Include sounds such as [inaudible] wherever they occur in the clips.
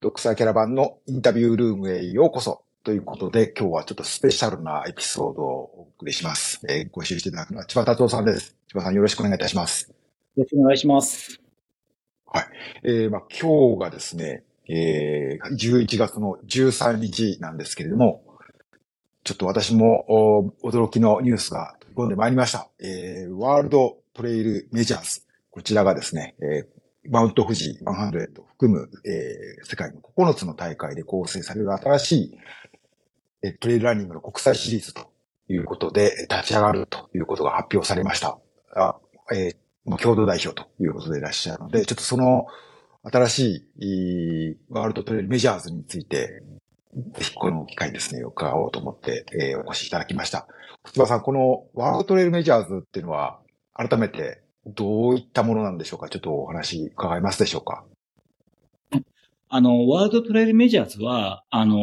ドクサーキャラバンのインタビュールームへようこそということで、今日はちょっとスペシャルなエピソードをお送りします。えーご一緒していただくのは千葉達夫さんです。千葉さんよろしくお願いいたします。よろしくお願いします。えーまあ、今日がですね、えー11月の13日なんですけれども、ちょっと私もお驚きのニュースが込んでまいりました。えーワールドトレイルメジャーズ。こちらがですね、えーマウント富士100を含む、えー世界の9つの大会で構成される新しい、えートレイルランニングの国際シリーズということで立ち上がるということが発表されました。あえー共同代表ということでいらっしゃるので、ちょっとその新しいワールドトレイルメジャーズについて、ぜひこの機会にですね、伺おうと思って、えーお越しいただきました。千葉さん、このワールドトレイルメジャーズっていうのは、改めてどういったものなんでしょうか？ちょっとお話伺えますでしょうか？あの、ワールドトレイルメジャーズは、あの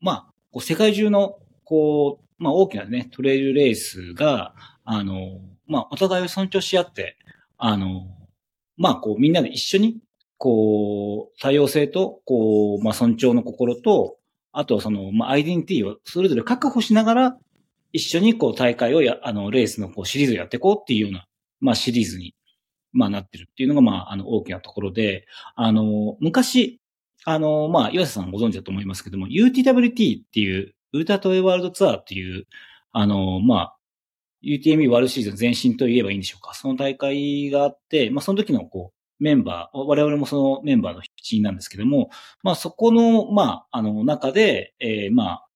まあ、世界中の、こう、まあ、大きなね、トレイルレースが、あのまあ、お互いを尊重し合って、あのまあ、こう、みんなで一緒に、こう、多様性と、こう、まあ、尊重の心と、あと、その、まあ、アイデンティティをそれぞれ確保しながら、一緒に、こう、大会をや、あの、レースの、こう、シリーズをやっていこうっていうような、まあ、シリーズに、まあ、なってるっていうのが、まあ、あの、大きなところで、あの、昔、あの、まあ、岩瀬さんご存知だと思いますけども、UTWT っていう、ウルトラトレイワールドツアーっていう、あの、まあ、UTMB ワールドシリーズの前身と言えばいいんでしょうか。その大会があって、まあ、その時の、こう、メンバー、我々もそのメンバーの一員なんですけども、まあ、そこの、まあ、あの、中で、えーまあ、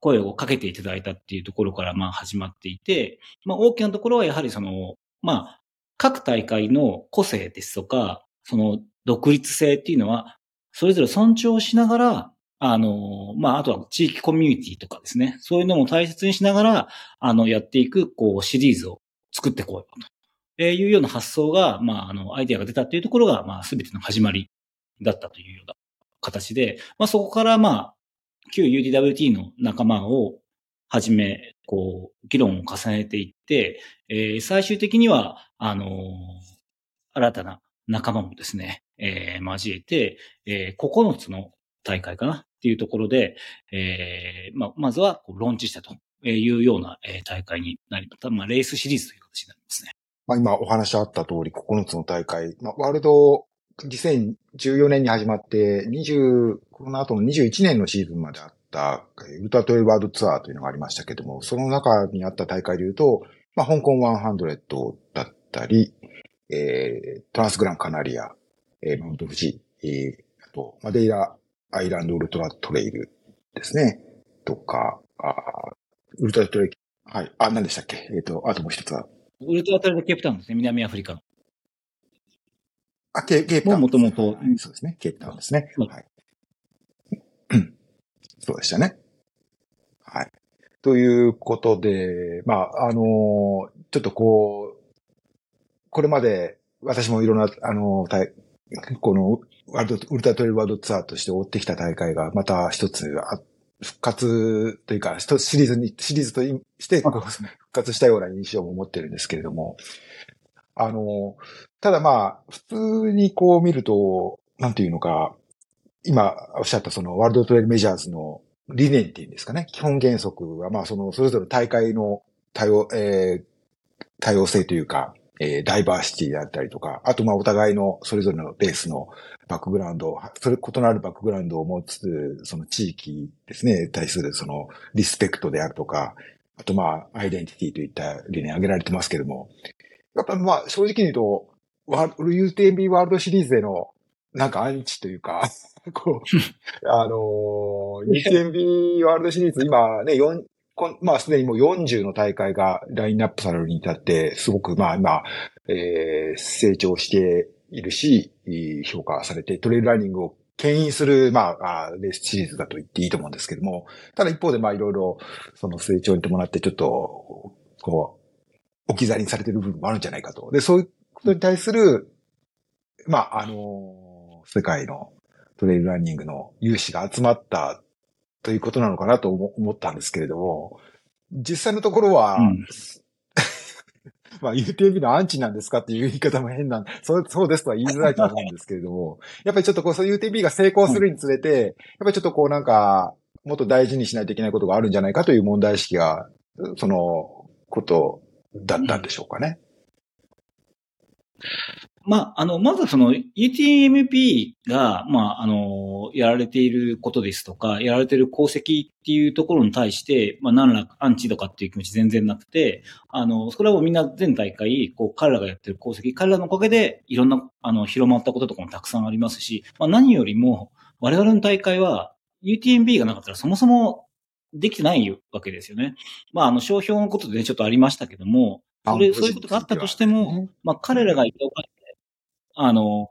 声をかけていただいたっていうところから、まあ、始まっていて、まあ、大きなところはやはりその、まあ、各大会の個性ですとか、その独立性っていうのは、それぞれ尊重しながら、あの、まあ、あとは地域コミュニティとかですね、そういうのも大切にしながら、あの、やっていく、こう、シリーズを作ってこうよと。いうような発想が、まあ、あの、アイデアが出たっていうところが、まあ、すべての始まりだったというような形で、まあ、そこから、まあ、旧 UDWT の仲間をはじめ、こう、議論を重ねていって、えー最終的には、あのー新たな仲間もですね、えー交えて、えー9つの大会かなっていうところで、えーまあ、まずはこうローンチしたというような、えー大会になります。まあ、レースシリーズという形になりますね。まあ、今お話あった通り9つの大会、まあ、ワールド2014年に始まって、20、この後の21年のシーズンまであった、えーウルトラトレイルワードツアーというのがありましたけども、その中にあった大会で言うと、まあ、香港100だったり、えートランスグランカナリア、えーマウント富士、えーあと、マデイラアイランドウルトラトレイルですね、とか、あウルトラトレイル、はい、あ、何でしたっけえっ、と、あともう一つは、ウルトラトレイルケープタウンですね、南アフリカの。あ、ケケープタウン。もう元々はいそうですね。ケープタウンですね。うんはい。そうでしたね。はい。ということで、まあ、あのーちょっとこう、これまで私もいろんな、あのー大このワールド、ウルトラトレイルワールドツアーとして追ってきた大会がまた一つあ復活というか、一つシリーズに、シリーズとして復活したような印象も持ってるんですけれども、あの、ただまあ、普通にこう見ると、なんていうのか、今おっしゃったそのワールドトレイルメジャーズの理念っていうんですかね。基本原則はまあそのそれぞれ大会の多様、えー多様性というか、えーダイバーシティであったりとか、あとまあお互いのそれぞれのレースのバックグラウンド、それ異なるバックグラウンドを持つ、その地域ですね、対するそのリスペクトであるとか、あとまあアイデンティティといった理念挙げられてますけども、やっぱまあ正直に言うと、ワール UTMB ワールドシリーズでのなんかアンチというか、[laughs] こう、[laughs] あのー、UTMB ワールドシリーズ今ね、4こんまあすでにもう40の大会がラインナップされるに至って、すごくまあ今、えー成長しているし、評価されて、トレイルランニングを牽引する、まあ、あレースシリーズだと言っていいと思うんですけども、ただ一方でまあいろいろ、その成長に伴ってちょっと、こう、置き去りにされている部分もあるんじゃないかと。で、そういうことに対する、まあ、あの世界のトレイルランニングの有志が集まったということなのかなと思思ったんですけれども、実際のところは、うん [laughs] まあ UTMB のアンチなんですかっていう言い方も変なん、そう、そうですとは言いづらいとは思うんですけれども、やっぱりちょっとこう、そう UTMB が成功するにつれて、やっぱりちょっとこうなんか、もっと大事にしないといけないことがあるんじゃないかという問題意識が、その、ことだったんでしょうかね。まあ、あの、まずその UTMP が、まあ、あの、やられていることですとか、やられている功績っていうところに対して、まあ、何らアンチとかっていう気持ち全然なくて、あの、それはもみんな全大会、こう、彼らがやってる功績、彼らのおかげで、いろんな、あの、広まったこととかもたくさんありますし、まあ、何よりも、我々の大会は、UTMB がなかったらそもそもできてないわけですよね。まあ、あの、商標のことで、ね、ちょっとありましたけども、それ、そういうことがあったとしても、まあ、彼らがいたおかげで、あの、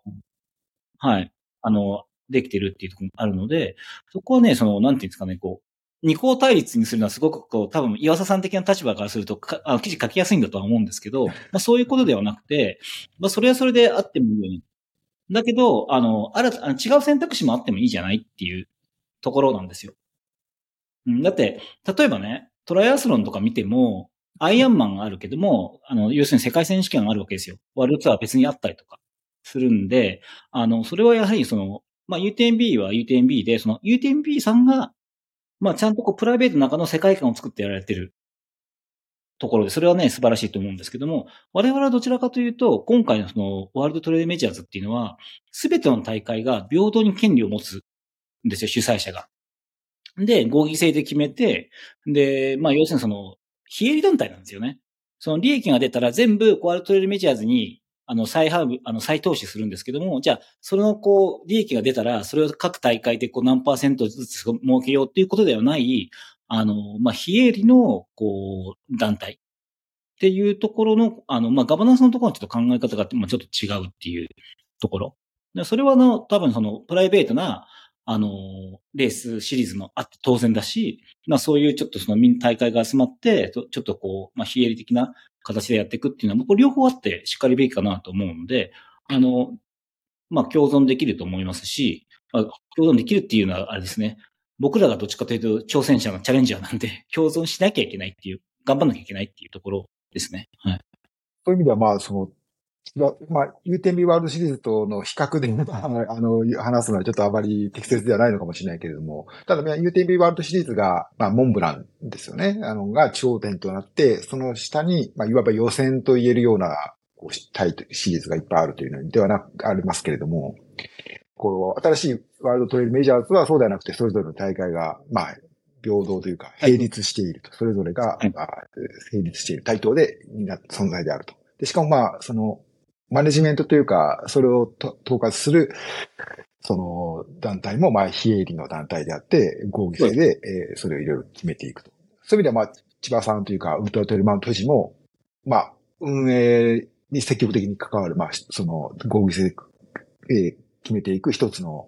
はい、あの、できてるっていうところがあるので、そこはね、その、なんていうんですかね、こう、二項対立にするのはすごくこう、多分岩佐さん的な立場からするとあの記事書きやすいんだとは思うんですけど、まあそういうことではなくて、まあそれはそれであってもいいよね。だけど、あの、新た、違う選択肢もあってもいいじゃないっていうところなんですよ。だって、例えばね、トライアスロンとか見ても、アイアンマンがあるけども、あの、要するに世界選手権があるわけですよ。ワールドツアーは別にあったりとかするんで、あの、それはやはりその、まあ、UTMB は UTMB で、その UTMB さんが、まあ、ちゃんとこう、プライベートの中の世界観を作ってやられてるところで、それはね、素晴らしいと思うんですけども、我々はどちらかというと、今回のその、ワールドトレードメジャーズっていうのは、すべての大会が平等に権利を持つんですよ、主催者が。で、合議制で決めて、で、まあ、要するにその、非営利団体なんですよね。その利益が出たら全部、ワールトレールメジャーズに、あの、再ハーブ、あの、再投資するんですけども、じゃあ、その、こう、利益が出たら、それを各大会で、こう、何パーセントずつ儲けようっていうことではない、あの、まあ、非営利の、こう、団体っていうところの、あの、まあ、ガバナンスのところはちょっと考え方が、まあ、ちょっと違うっていうところ。でそれは、あの、多分その、プライベートな、あの、レースシリーズもあって当然だし、まあそういうちょっとその大会が集まって、ちょっとこう、まあ非営利的な形でやっていくっていうのは、これ両方あってしっかりべきかなと思うので、あの、まあ共存できると思いますし、まあ共存できるっていうのはあれですね。僕らがどっちかというと挑戦者のチャレンジャーなんで、[laughs] 共存しなきゃいけないっていう、頑張んなきゃいけないっていうところですね。はい。そういう意味では、まあ、その、まあ、UTMB ワールドシリーズとの比較で、あの、話すのはちょっとあまり適切ではないのかもしれないけれども、ただ、UTMB ワールドシリーズが、まあ、モンブランですよね。あの、が頂点となって、その下に、まあ、いわば予選と言えるような、こう、タイトシリーズがいっぱいあるというのではなく、ありますけれども、こう、新しいワールドトレイルメジャーズはそうではなくて、それぞれの大会が、まあ、平等というか、並立していると。それぞれが、まあ、並立している対等で、存在であると。で、しかもまあ、その、マネジメントというか、それを統括する、その団体も、まあ、非営利の団体であって、合議制で、えー、それをいろいろ決めていくと。そういう意味では、まあ、千葉さんというか、ウルトラトレマン都市も、まあ、運営に積極的に関わる、まあ、その合議制で、えー、決めていく一つの、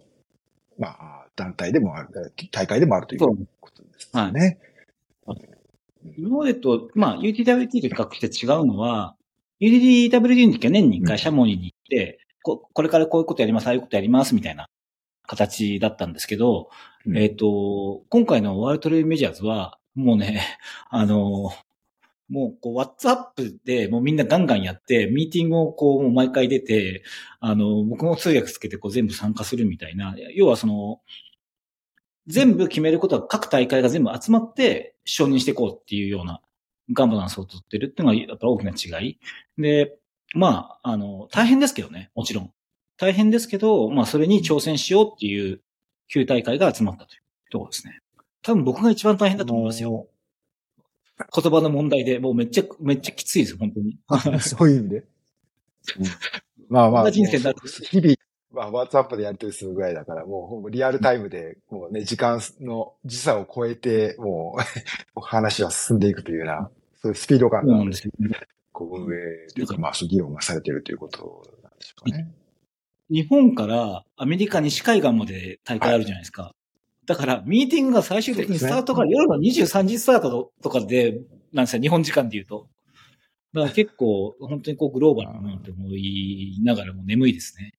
まあ、団体でもある、大会でもあるということですね。はい、今までと、まあ、UTWT と比較して違うのは、UDDWD の時は年に一回シャモニーに行って、うん、ここれからこういうことやります、ああいうことやります、みたいな形だったんですけど、うん、えっ、ー、と、今回のワールドトレイルメジャーズは、もうね、[laughs] あの、もう、こう、ワッツアップで、もうみんなガンガンやって、ミーティングをこう、もう毎回出て、あの、僕も通訳つけてこう全部参加するみたいな、要はその、全部決めることは各大会が全部集まって承認していこうっていうようなガンバナンスを取ってるっていうのがやっぱ大きな違い。で、まあ、あの、大変ですけどね、もちろん。大変ですけど、まあ、それに挑戦しようっていう旧大会が集まったというところですね。多分僕が一番大変だと思いますよ。言葉の問題で、もうめっちゃ、めっちゃきついです、本当に。[laughs] そういう意味で。うん、まあまあ、人生だ日々、まあ、ワーツアップでやりとりするぐらいだから、もうリアルタイムで、もうね、時間の時差を超えて、もう [laughs] 話は進んでいくというような、そういうスピード感が、ね、こう運営というか、まあ、議論がされているということなんでしょうかね。日本からアメリカ西海岸まで大会あるじゃないですか。はい、だから、ミーティングが最終的にスタートが夜の23時スタートとかで、なんですよ、日本時間で言うと。だから結構、本当にこうグローバルなものって思いながらも眠いですね。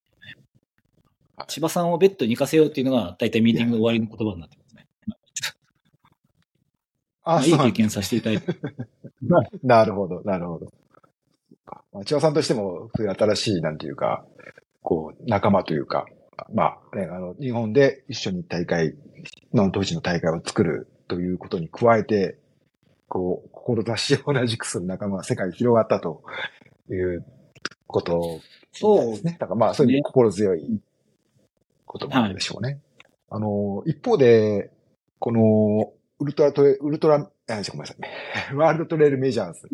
千葉さんをベッドに行かせようっていうのが、大体ミーティング終わりの言葉になってますね。あ、いい経験させていただいて。[laughs] なるほど、なるほど。まあ、千葉さんとしても、そういう新しい、なんていうか、こう、仲間というか、まあ、ね、あの、日本で一緒に大会、の当時の大会を作るということに加えて、こう、志を同じくする仲間が世界に広がったということですね。だからまあ、そういう心強いこともあるでしょうね。はい、あの、一方で、この、ウルトラトレ、ウルトラ、あ、ごめんなさい。[laughs] ワールドトレイルメジャーズ。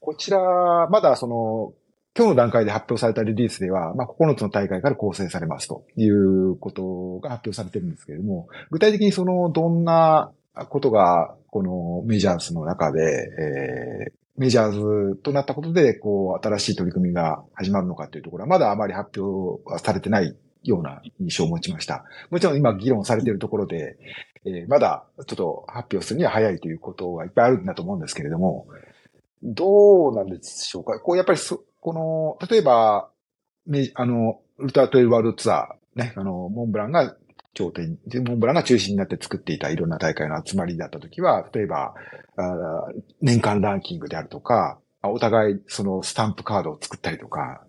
こちら、まだその、今日の段階で発表されたリリースでは、まあ、9つの大会から構成されますということが発表されてるんですけれども、具体的にその、どんなことが、このメジャーズの中で、えー、メジャーズとなったことで、こう、新しい取り組みが始まるのかというところは、まだあまり発表はされてないような印象を持ちました。もちろん今議論されているところで、えー、まだちょっと発表するには早いということはいっぱいあるんだと思うんですけれども、どうなんでしょうか？こう、やっぱりそ、この、例えば、あの、ウルトラトレイルワールドツアー、ね、あの、モンブランが頂点、モンブランが中心になって作っていたいろんな大会の集まりだったときは、例えばあ、年間ランキングであるとか、お互いそのスタンプカードを作ったりとか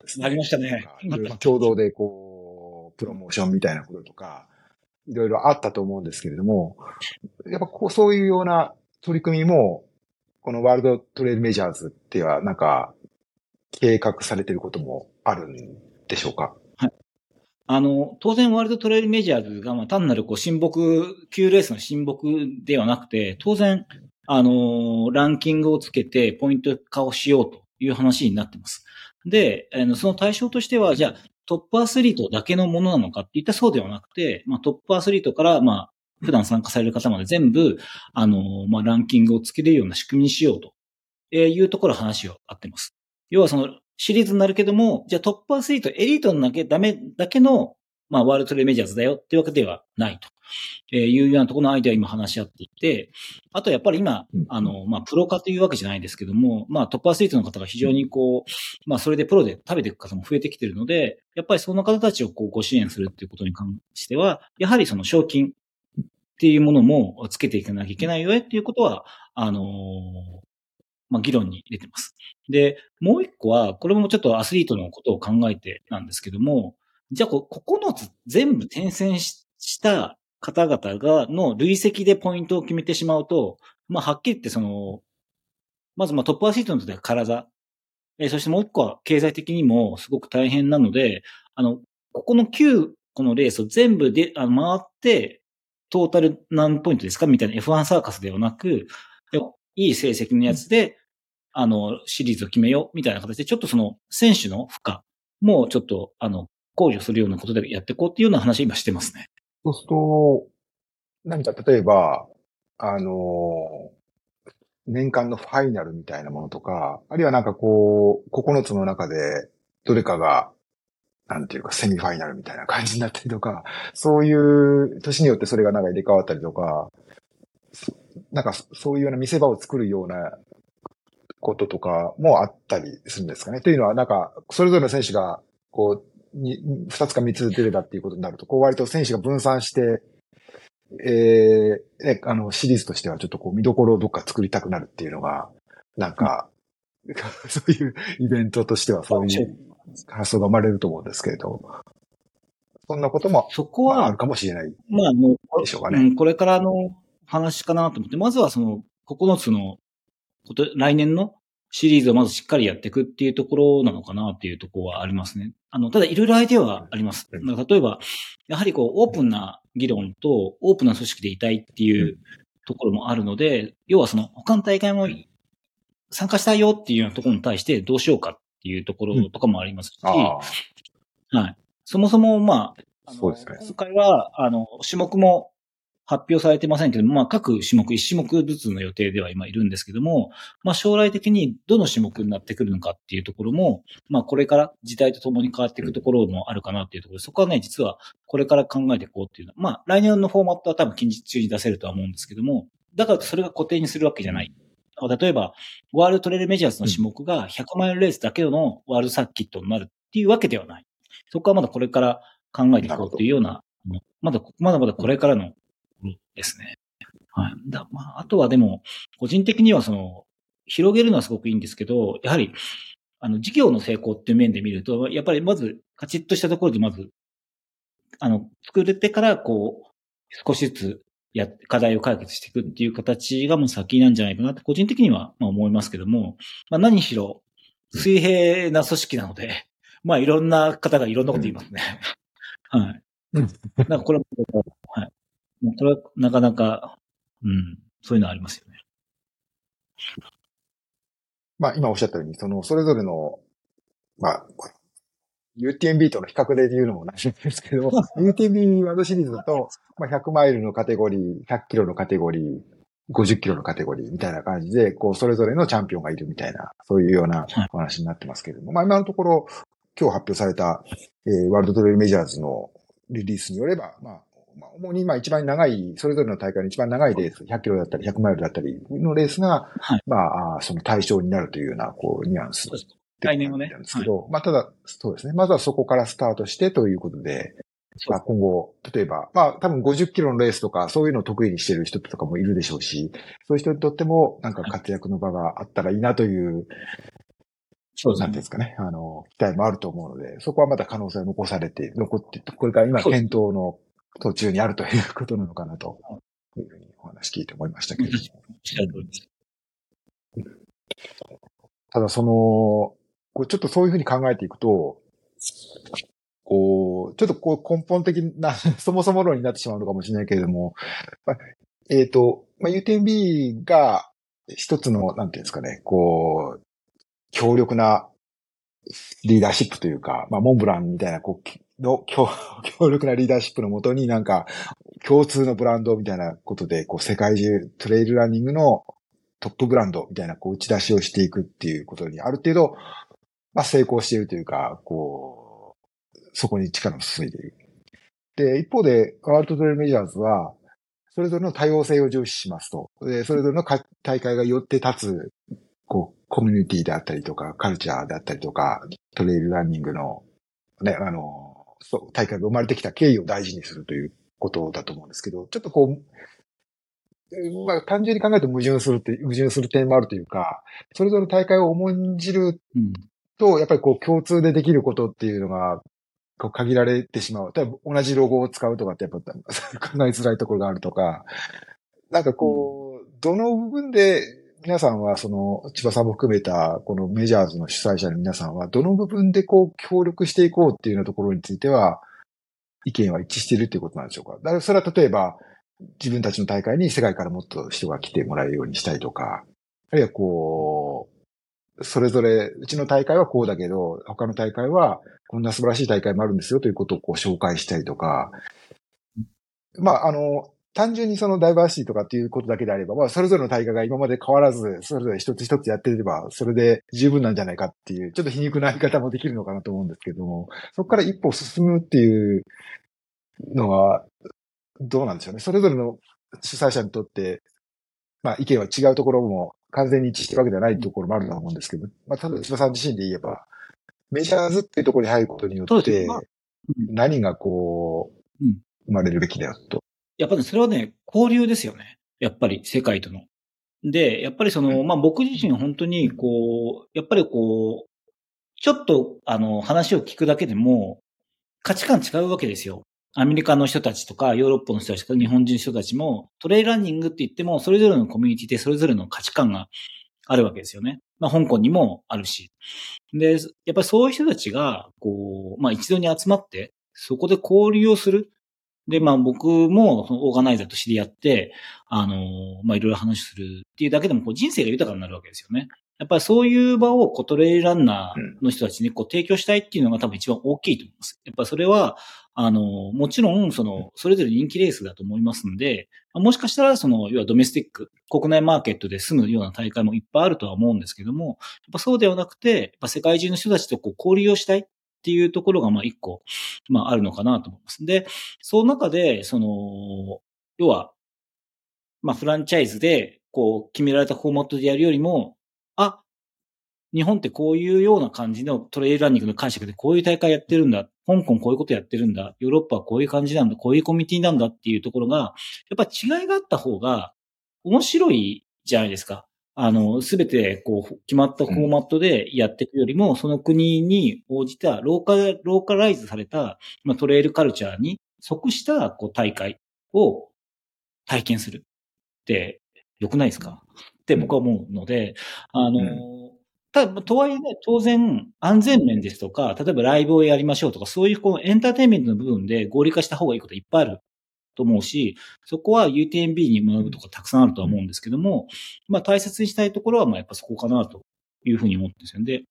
ですね。ありましたね。共同でこう、プロモーションみたいなこととか、いろいろあったと思うんですけれども、やっぱこう、そういうような取り組みも、このワールドトレイルメジャーズっては、なんか、計画されていることもあるんでしょうか？はい。あの、当然ワールドトレイルメジャーズが、まあ、単なるこう、親睦、旧レースの親睦ではなくて、当然、あの、ランキングをつけてポイント化をしようという話になってます。で、あのその対象としては、じゃあ、トップアスリートだけのものなのかって言ったらそうではなくて、まあ、トップアスリートから、まあ、普段参加される方まで全部、あの、まあ、ランキングをつけれるような仕組みにしようというところ話を合ってます。要はその、シリーズになるけども、じゃあトップアスリート、エリートのだけ、ダメだけの、まあ、ワールドトレメジャーズだよっていうわけではないと。えいうようなところのアイデアを今話し合っていて、あとやっぱり今、あの、まあ、プロ化というわけじゃないですけども、まあ、トップアスリートの方が非常にこう、まあ、それでプロで食べていく方も増えてきてるので、やっぱりその方たちをこう、ご支援するっていうことに関しては、やはりその賞金っていうものもつけていかなきゃいけないよねっていうことは、あのまあ、議論に出てます。で、もう一個は、これもちょっとアスリートのことを考えてなんですけども、じゃあこ、9つ全部転戦した方々が、の累積でポイントを決めてしまうと、まあ、はっきり言ってその、まずまあトップアスリートのとは体、えそしてもう一個は経済的にもすごく大変なので、あの、ここの9個のレースを全部で、あの回って、トータル何ポイントですか？みたいな F1 サーカスではなく、いい成績のやつで、あの、シリーズを決めようみたいな形で、ちょっとその、選手の負荷もちょっと、あの、考慮するようなことでやっていこうっていうような話今してますね。そうすると、何か例えば、あの、年間のファイナルみたいなものとか、あるいはなんかこう、9つの中で、どれかが、なんていうか、セミファイナルみたいな感じになったりとか、そういう、年によってそれがなんか入れ替わったりとか、なんかそういうような見せ場を作るようなこととかもあったりするんですかね。というのは、なんか、それぞれの選手が、こう、に、二つか三つ出れたっていうことになると、こう割と選手が分散して、ええー、ね、あの、シリーズとしてはちょっとこう見どころをどっか作りたくなるっていうのが、なんか、うん、そういうイベントとしてはそういう発想が生まれると思うんですけれど、そんなことも、そこは、あるかもしれない。まあ、もう、でしょうかね。うん、これからの話かなと思って、まずはその9つのこと、来年のシリーズをまずしっかりやっていくっていうところなのかなっていうところはありますね。あの、ただいろいろアイデアはあります。例えば、やはりこう、オープンな議論とオープンな組織でいたいっていうところもあるので、要はその他の大会も参加したいよっていうようなところに対してどうしようかっていうところとかもありますし、うん、はい。そもそもまあ、そうですね。今回は、あの、種目も発表されてませんけども、まあ、各種目、一種目ずつの予定では今いるんですけども、まあ、将来的にどの種目になってくるのかっていうところも、まあ、これから時代とともに変わっていくところもあるかなっていうところで、そこはね、実はこれから考えていこうっていうのは、まあ、来年のフォーマットは多分近日中に出せるとは思うんですけども、だからそれが固定にするわけじゃない。例えば、ワールドトレイルメジャーズの種目が100マイルレースだけのワールドサーキットになるっていうわけではない。そこはまだこれから考えていこうっていうような、まだ、まだまだこれからのですね。はい。だまあ、あとはでも、個人的にはその、広げるのはすごくいいんですけど、やはり、あの、事業の成功っていう面で見ると、やっぱりまず、カチッとしたところでまず、あの、作れてから、こう、少しずつや、課題を解決していくっていう形がもう先なんじゃないかなって、個人的にはまあ思いますけども、まあ何しろ、水平な組織なので、まあいろんな方がいろんなこと言いますね。はい。なんかこれは、はい。これはなかなか、うん、そういうのありますよね。まあ今おっしゃったように、その、それぞれの、まあ、UTMB との比較で言うのもないんですけど、[laughs] UTMB ワードシリーズだと、まあ、100マイルのカテゴリー、100キロのカテゴリー、50キロのカテゴリーみたいな感じで、こう、それぞれのチャンピオンがいるみたいな、そういうようなお話になってますけれども、まあ今のところ、今日発表された、えー、ワールドトレイルメジャーズのリリースによれば、まあ、まあ、主に今一番長い、それぞれの大会の一番長いレース、100キロだったり100マイルだったりのレースが、はい、まあ、その対象になるというような、こう、ニュアンス来年はね。なんですけど、はい、まあ、ただ、そうですね。まずはそこからスタートしてということで、まあ、今後、例えば、まあ、多分50キロのレースとか、そういうのを得意にしてる人とかもいるでしょうし、そういう人にとっても、なんか活躍の場があったらいいなという、そうですね。なんですかね。あの、期待もあると思うので、そこはまだ可能性を残されて、残って、これから今検討の途中にあるということなのかなと、い。うふうにお話聞いて思いましたけれども。ただその、こうちょっとそういうふうに考えていくと、こう、ちょっとこう根本的な、[laughs] そもそも論になってしまうのかもしれないけれども、まあ、えっ、ー、と、まあ、UTMB が一つの、なんていうんですかね、こう、強力なリーダーシップというか、まあ、モンブランみたいな、こう、の強 [laughs] 強力なリーダーシップのもとになんか、共通のブランドみたいなことで、こう、世界中トレイルランニングのトップブランドみたいな、こう、打ち出しをしていくっていうことに、ある程度、まあ、成功しているというか、こう、そこに力を注いでいる。で、一方で、ワールドトレイルメジャーズは、それぞれの多様性を重視しますと。で、それぞれの大会がよって立つ、こう、コミュニティであったりとか、カルチャーであったりとか、トレイルランニングの、ね、あの、そう、大会が生まれてきた経緯を大事にするということだと思うんですけど、ちょっとこう、まあ、単純に考えると矛盾するって、矛盾する点もあるというか、それぞれ大会を重んじると、やっぱりこう共通でできることっていうのが、こう限られてしまう。例えば同じロゴを使うとかってやっぱ考えづらいところがあるとか、なんかこう、どの部分で皆さんはその、千葉さんも含めたこのメジャーズの主催者の皆さんは、どの部分でこう協力していこうっていうようなところについては、意見は一致しているっていうことなんでしょうか？だからそれは例えば、自分たちの大会に世界からもっと人が来てもらえるようにしたいとか、あるいはこう、それぞれ、うちの大会はこうだけど、他の大会はこんな素晴らしい大会もあるんですよということをこう紹介したりとか、まあ、あの、単純にそのダイバーシティとかっていうことだけであれば、まあ、それぞれの大会が今まで変わらず、それぞれ一つ一つやってれば、それで十分なんじゃないかっていう、ちょっと皮肉な言い方もできるのかなと思うんですけども、そこから一歩進むっていうのは、どうなんでしょうね？それぞれの主催者にとって、まあ、意見は違うところも完全に一致してるわけではないところもあると思うんですけど、まあ、ただ、千葉さん自身で言えば、メジャーズっていうところに入ることによって、何がこう、生まれるべきだよと。やっぱり、ね、それはね、交流ですよね。やっぱり、世界との。で、やっぱりその、まあ、僕自身本当に、こう、やっぱりこう、ちょっと、あの、話を聞くだけでも、価値観違うわけですよ。アメリカの人たちとか、ヨーロッパの人たちとか、日本人の人たちも、トレイランニングって言っても、それぞれのコミュニティでそれぞれの価値観があるわけですよね。まあ、香港にもあるし。で、やっぱりそういう人たちが、こう、まあ一度に集まって、そこで交流をする。で、まあ僕も、そのオーガナイザーと知り合って、あの、まあいろいろ話するっていうだけでも、こう人生が豊かになるわけですよね。やっぱりそういう場をこうトレイランナーの人たちにこう提供したいっていうのが多分一番大きいと思います。やっぱそれは、あの、もちろん、その、それぞれ人気レースだと思いますんで、もしかしたら、その、要はドメスティック、国内マーケットで済むような大会もいっぱいあるとは思うんですけども、やっぱそうではなくて、やっぱ世界中の人たちとこう交流をしたいっていうところが、まあ一個、まああるのかなと思います。で、その中で、その、要は、まあフランチャイズで、こう、決められたフォーマットでやるよりも、あ、日本ってこういうような感じのトレイルランニングの解釈でこういう大会やってるんだ。香港こういうことやってるんだ。ヨーロッパはこういう感じなんだ。こういうコミュニティなんだっていうところが、やっぱ違いがあった方が面白いじゃないですか。あの、すべて、こう、決まったフォーマットでやっていくよりも、うん、その国に応じた、ローカル、ローカライズされた、まあ、トレイルカルチャーに即した、こう、大会を体験する。って、良くないですか？って僕は思うので、あの、うん。ただ、とはいえね、当然、安全面ですとか、例えばライブをやりましょうとか、そういうこのエンターテインメントの部分で合理化した方がいいこといっぱいあると思うし、そこは UTMB に学ぶとかたくさんあるとは思うんですけども、まあ大切にしたいところは、まあやっぱそこかなというふうに思ってるんですよ。で、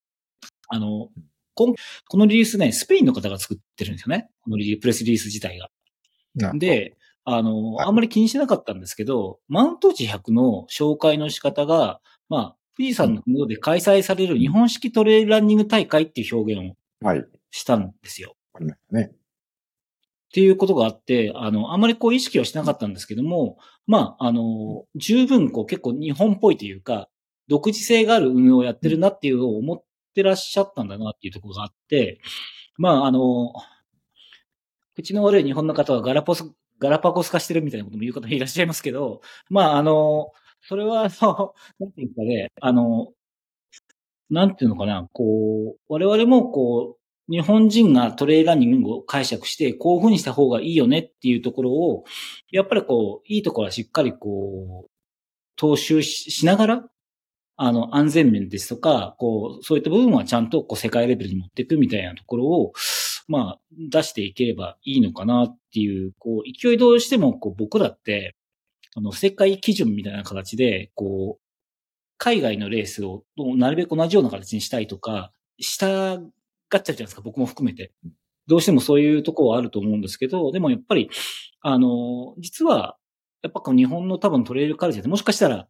あの、このリリースね、スペインの方が作ってるんですよね。このリリープレスリリース自体が。で、あの、あんまり気にしなかったんですけど、マウント値100の紹介の仕方が、まあ、富士山の麓で開催される日本式トレイルランニング大会っていう表現をしたんですよ。はい。ね。っていうことがあって、あの、あまりこう意識はしなかったんですけども、まあ、あの、十分こう結構日本っぽいというか、独自性がある運用をやってるなっていうのを思ってらっしゃったんだなっていうところがあって、まあ、あの、口の悪い日本の方はガラポス、ガラパゴス化してるみたいなことも言う方いらっしゃいますけど、まあ、あの、それは、あの、なんていうかね、あの、なんていうのかな、こう、我々もこう、日本人がトレイランニングを解釈して、こういう風にした方がいいよねっていうところを、やっぱりこう、いいところはしっかりこう、踏襲しながら、あの、安全面ですとか、こう、そういった部分はちゃんとこう、世界レベルに持っていくみたいなところを、まあ、出していければいいのかなっていう、こう、勢いどうしても、こう、僕だって、あの、世界基準みたいな形で、こう、海外のレースをなるべく同じような形にしたいとか、したがっちゃうじゃないですか、僕も含めて。どうしてもそういうところはあると思うんですけど、でもやっぱり、あの、実は、やっぱ日本の多分トレイルカルチャーってもしかしたら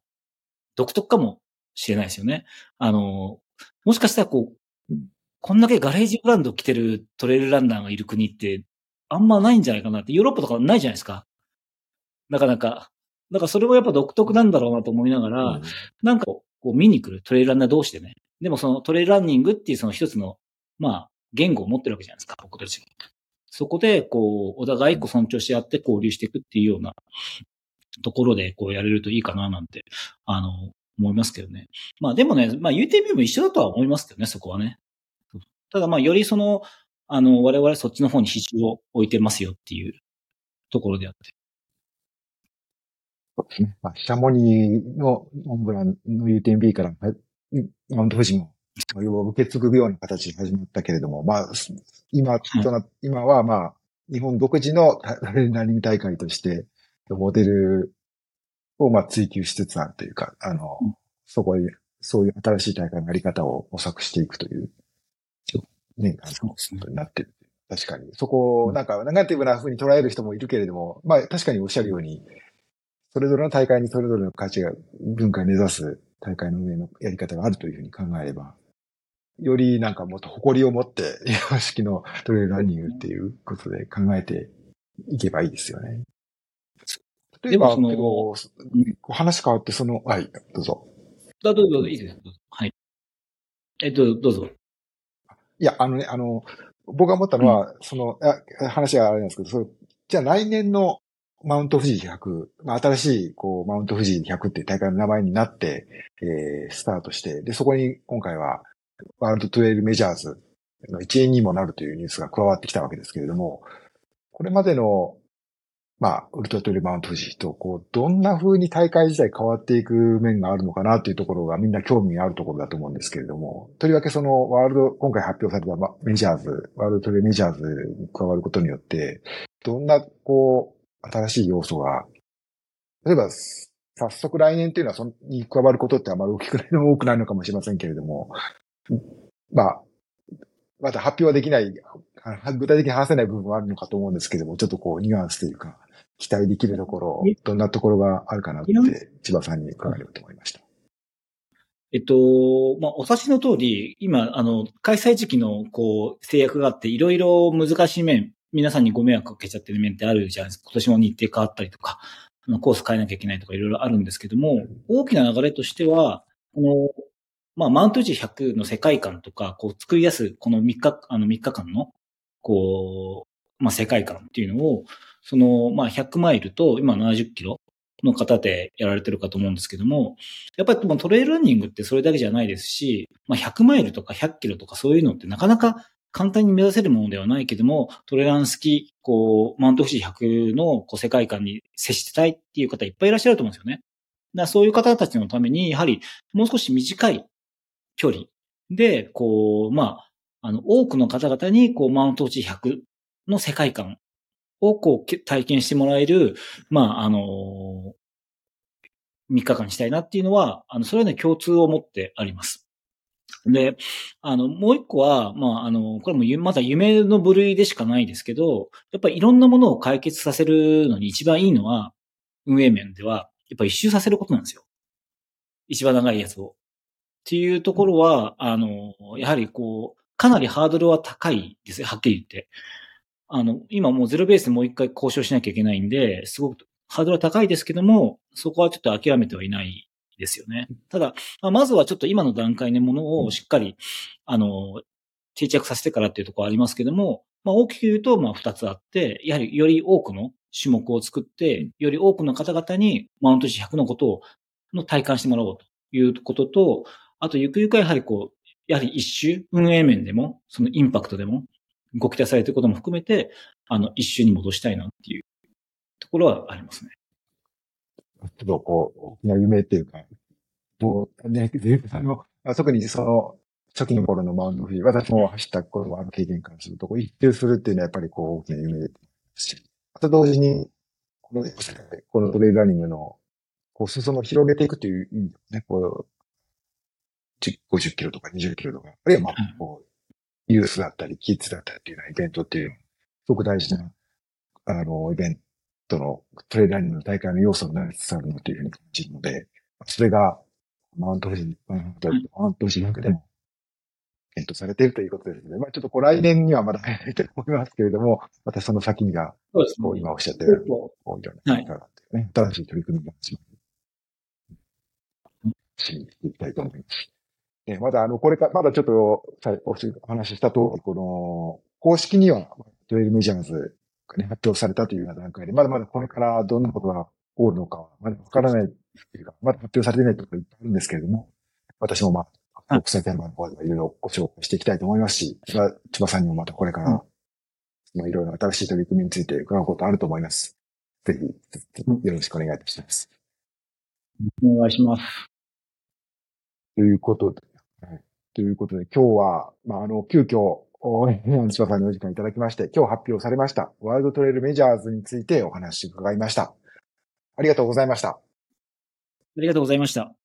独特かもしれないですよね。あの、もしかしたらこう、こんだけガレージブランド着てるトレイルランナーがいる国ってあんまないんじゃないかなって、ヨーロッパとかないじゃないですか。なかなか。だからそれもやっぱ独特なんだろうなと思いながら、うん、なんかこう見に来るトレイルランナー同士でね。でもそのトレイルランニングっていうその一つの、まあ、言語を持ってるわけじゃないですか、僕たちが。そこで、こう、お互いこう尊重し合って交流していくっていうようなところで、こうやれるといいかななんて、あの、思いますけどね。まあでもね、まあ UTB も一緒だとは思いますけどね、そこはね。ただまあよりその、あの、我々そっちの方に比重を置いてますよっていうところであって。そうですね。まあ、シャモニーのモンブランの UTMB から、マウント富士も、要は受け継ぐような形に始まったけれども、まあ、今、今はまあ、日本独自のランニング大会として、モデルをまあ追求しつつあるというか、あの、うん、そこへ、そういう新しい大会のあり方を模索していくという、ね、あの、ことになってる。確かに。そこを、なんか、ネガティブな風に捉える人もいるけれども、まあ、確かにおっしゃるように、それぞれの大会にそれぞれの価値が、文化を目指す大会の上のやり方があるというふうに考えれば、よりなんかもっと誇りを持って、日本式のトレイルランニングっていうことで考えていけばいいですよね。例えば、けど、話変わって、その、はい、どうぞ。どうぞ、どうぞ、いいですはい。え、どうぞ、どうぞ。いや、あのね、あの、僕が思ったのは、うん、その、話があれなんですけど、そじゃあ来年のマウント富士100、まあ、新しい、こう、マウント富士100っていう大会の名前になって、えー、スタートして、で、そこに今回は、ワールドトレイルメジャーズの一員にもなるというニュースが加わってきたわけですけれども、これまでの、まあ、ウルトラトレイルマウント富士と、こう、どんな風に大会自体変わっていく面があるのかなというところがみんな興味あるところだと思うんですけれども、とりわけそのワールド、今回発表されたメジャーズ、ワールドトレイルメジャーズに加わることによって、どんな、こう、新しい要素が、例えば、早速来年っていうのはそに加わることってあまり大きくないの多くないのかもしれませんけれども、まあ、まだ発表はできない、具体的に話せない部分はあるのかと思うんですけれども、ちょっとこう、ニュアンスというか、期待できるところ、どんなところがあるかなって、千葉さんに伺えればと思いました。えっと、まあ、お察しの通り、今、あの、開催時期の、こう、制約があって、いろいろ難しい面、皆さんにご迷惑かけちゃってる面ってあるじゃないですか。今年も日程変わったりとか、コース変えなきゃいけないとかいろいろあるんですけども、大きな流れとしては、この、まあ、マウント G100 の世界観とか、こう、作り出す、この3日、あの3日間の、こう、まあ、世界観っていうのを、その、まあ、100マイルと、今70キロの方でやられてるかと思うんですけども、やっぱりトレイルランニングってそれだけじゃないですし、まあ、100マイルとか100キロとかそういうのってなかなか簡単に目指せるものではないけども、トレラン好き、こう、マウント富士100のこう世界観に接してたいっていう方いっぱいいらっしゃると思うんですよね。だそういう方たちのために、やはりもう少し短い距離で、こう、まあ、あの、多くの方々に、こう、マウント富士100の世界観をこう体験してもらえる、まあ、あの3日間にしたいなっていうのは、あの、それはね、共通を持ってあります。で、あの、もう一個は、まあ、あの、これもまだ夢の部類でしかないですけど、やっぱりいろんなものを解決させるのに一番いいのは、運営面では、やっぱ一周させることなんですよ。一番長いやつを。っていうところは、あの、やはりこう、かなりハードルは高いですよ、はっきり言って。あの、今もうゼロベースでもう一回交渉しなきゃいけないんで、すごくハードルは高いですけども、そこはちょっと諦めてはいないですよね。ただ、まずはちょっと今の段階のものをしっかり、あの、定着させてからっていうところありますけども、まあ、大きく言うと、まあ、二つあって、やはりより多くの種目を作って、より多くの方々にマウント値100のことを、の体感してもらおうということと、あと、ゆくゆくはやはりこう、やはり一周、運営面でも、そのインパクトでも、ご期待されていることも含めて、あの、一周に戻したいなっていうところはありますね。ちょっとこう、大きな夢っていうか、もうね、ゼフさんの、特にその、初期の頃のマウンドフィー、私も走った頃は経験からすると、こう一周するっていうのはやっぱりこう大きな夢ですし、あと同時に、この、このトレイルランニングの、こう、裾野を広げていくという意味でね、こう、50キロとか20キロとか、あるいはまあ、こう、ユースだったり、キッズだったりっていうようなイベントっていう、すごく大事な、あの、イベントのトレーラーニングの大会の要素になりつつあるのというふうに感じるので、それが、マウント富士、マウント富士100でも検討されているということですので、まあちょっとこう来年にはまだ早いと思いますけれども、またその先にが、そうですね、今おっしゃったように、こういろんな方がね、新しい取り組みが始まる。しにしていきたいと思います。ね、まだあの、これか、まだちょっと、お話しした通り、この、公式には、トレイルメジャーズがね、発表されたというような段階で、まだまだこれからどんなことが起こるのかは、まだわからないっていうか、まだ発表されてないところいっぱいあるんですけれども、私もまあ、国際テーマの方ではいろいろご紹介していきたいと思いますし、千葉さんにもまたこれから、まあいろいろ新しい取り組みについて伺うことあると思います。ぜひ、よろしくお願いいたします。お願いします。ということで、ということで、今日は、まあ、あの、急遽、千葉さんにお時間いただきまして、今日発表されました、ワールドトレイルメジャーズについてお話伺いました。ありがとうございました。ありがとうございました。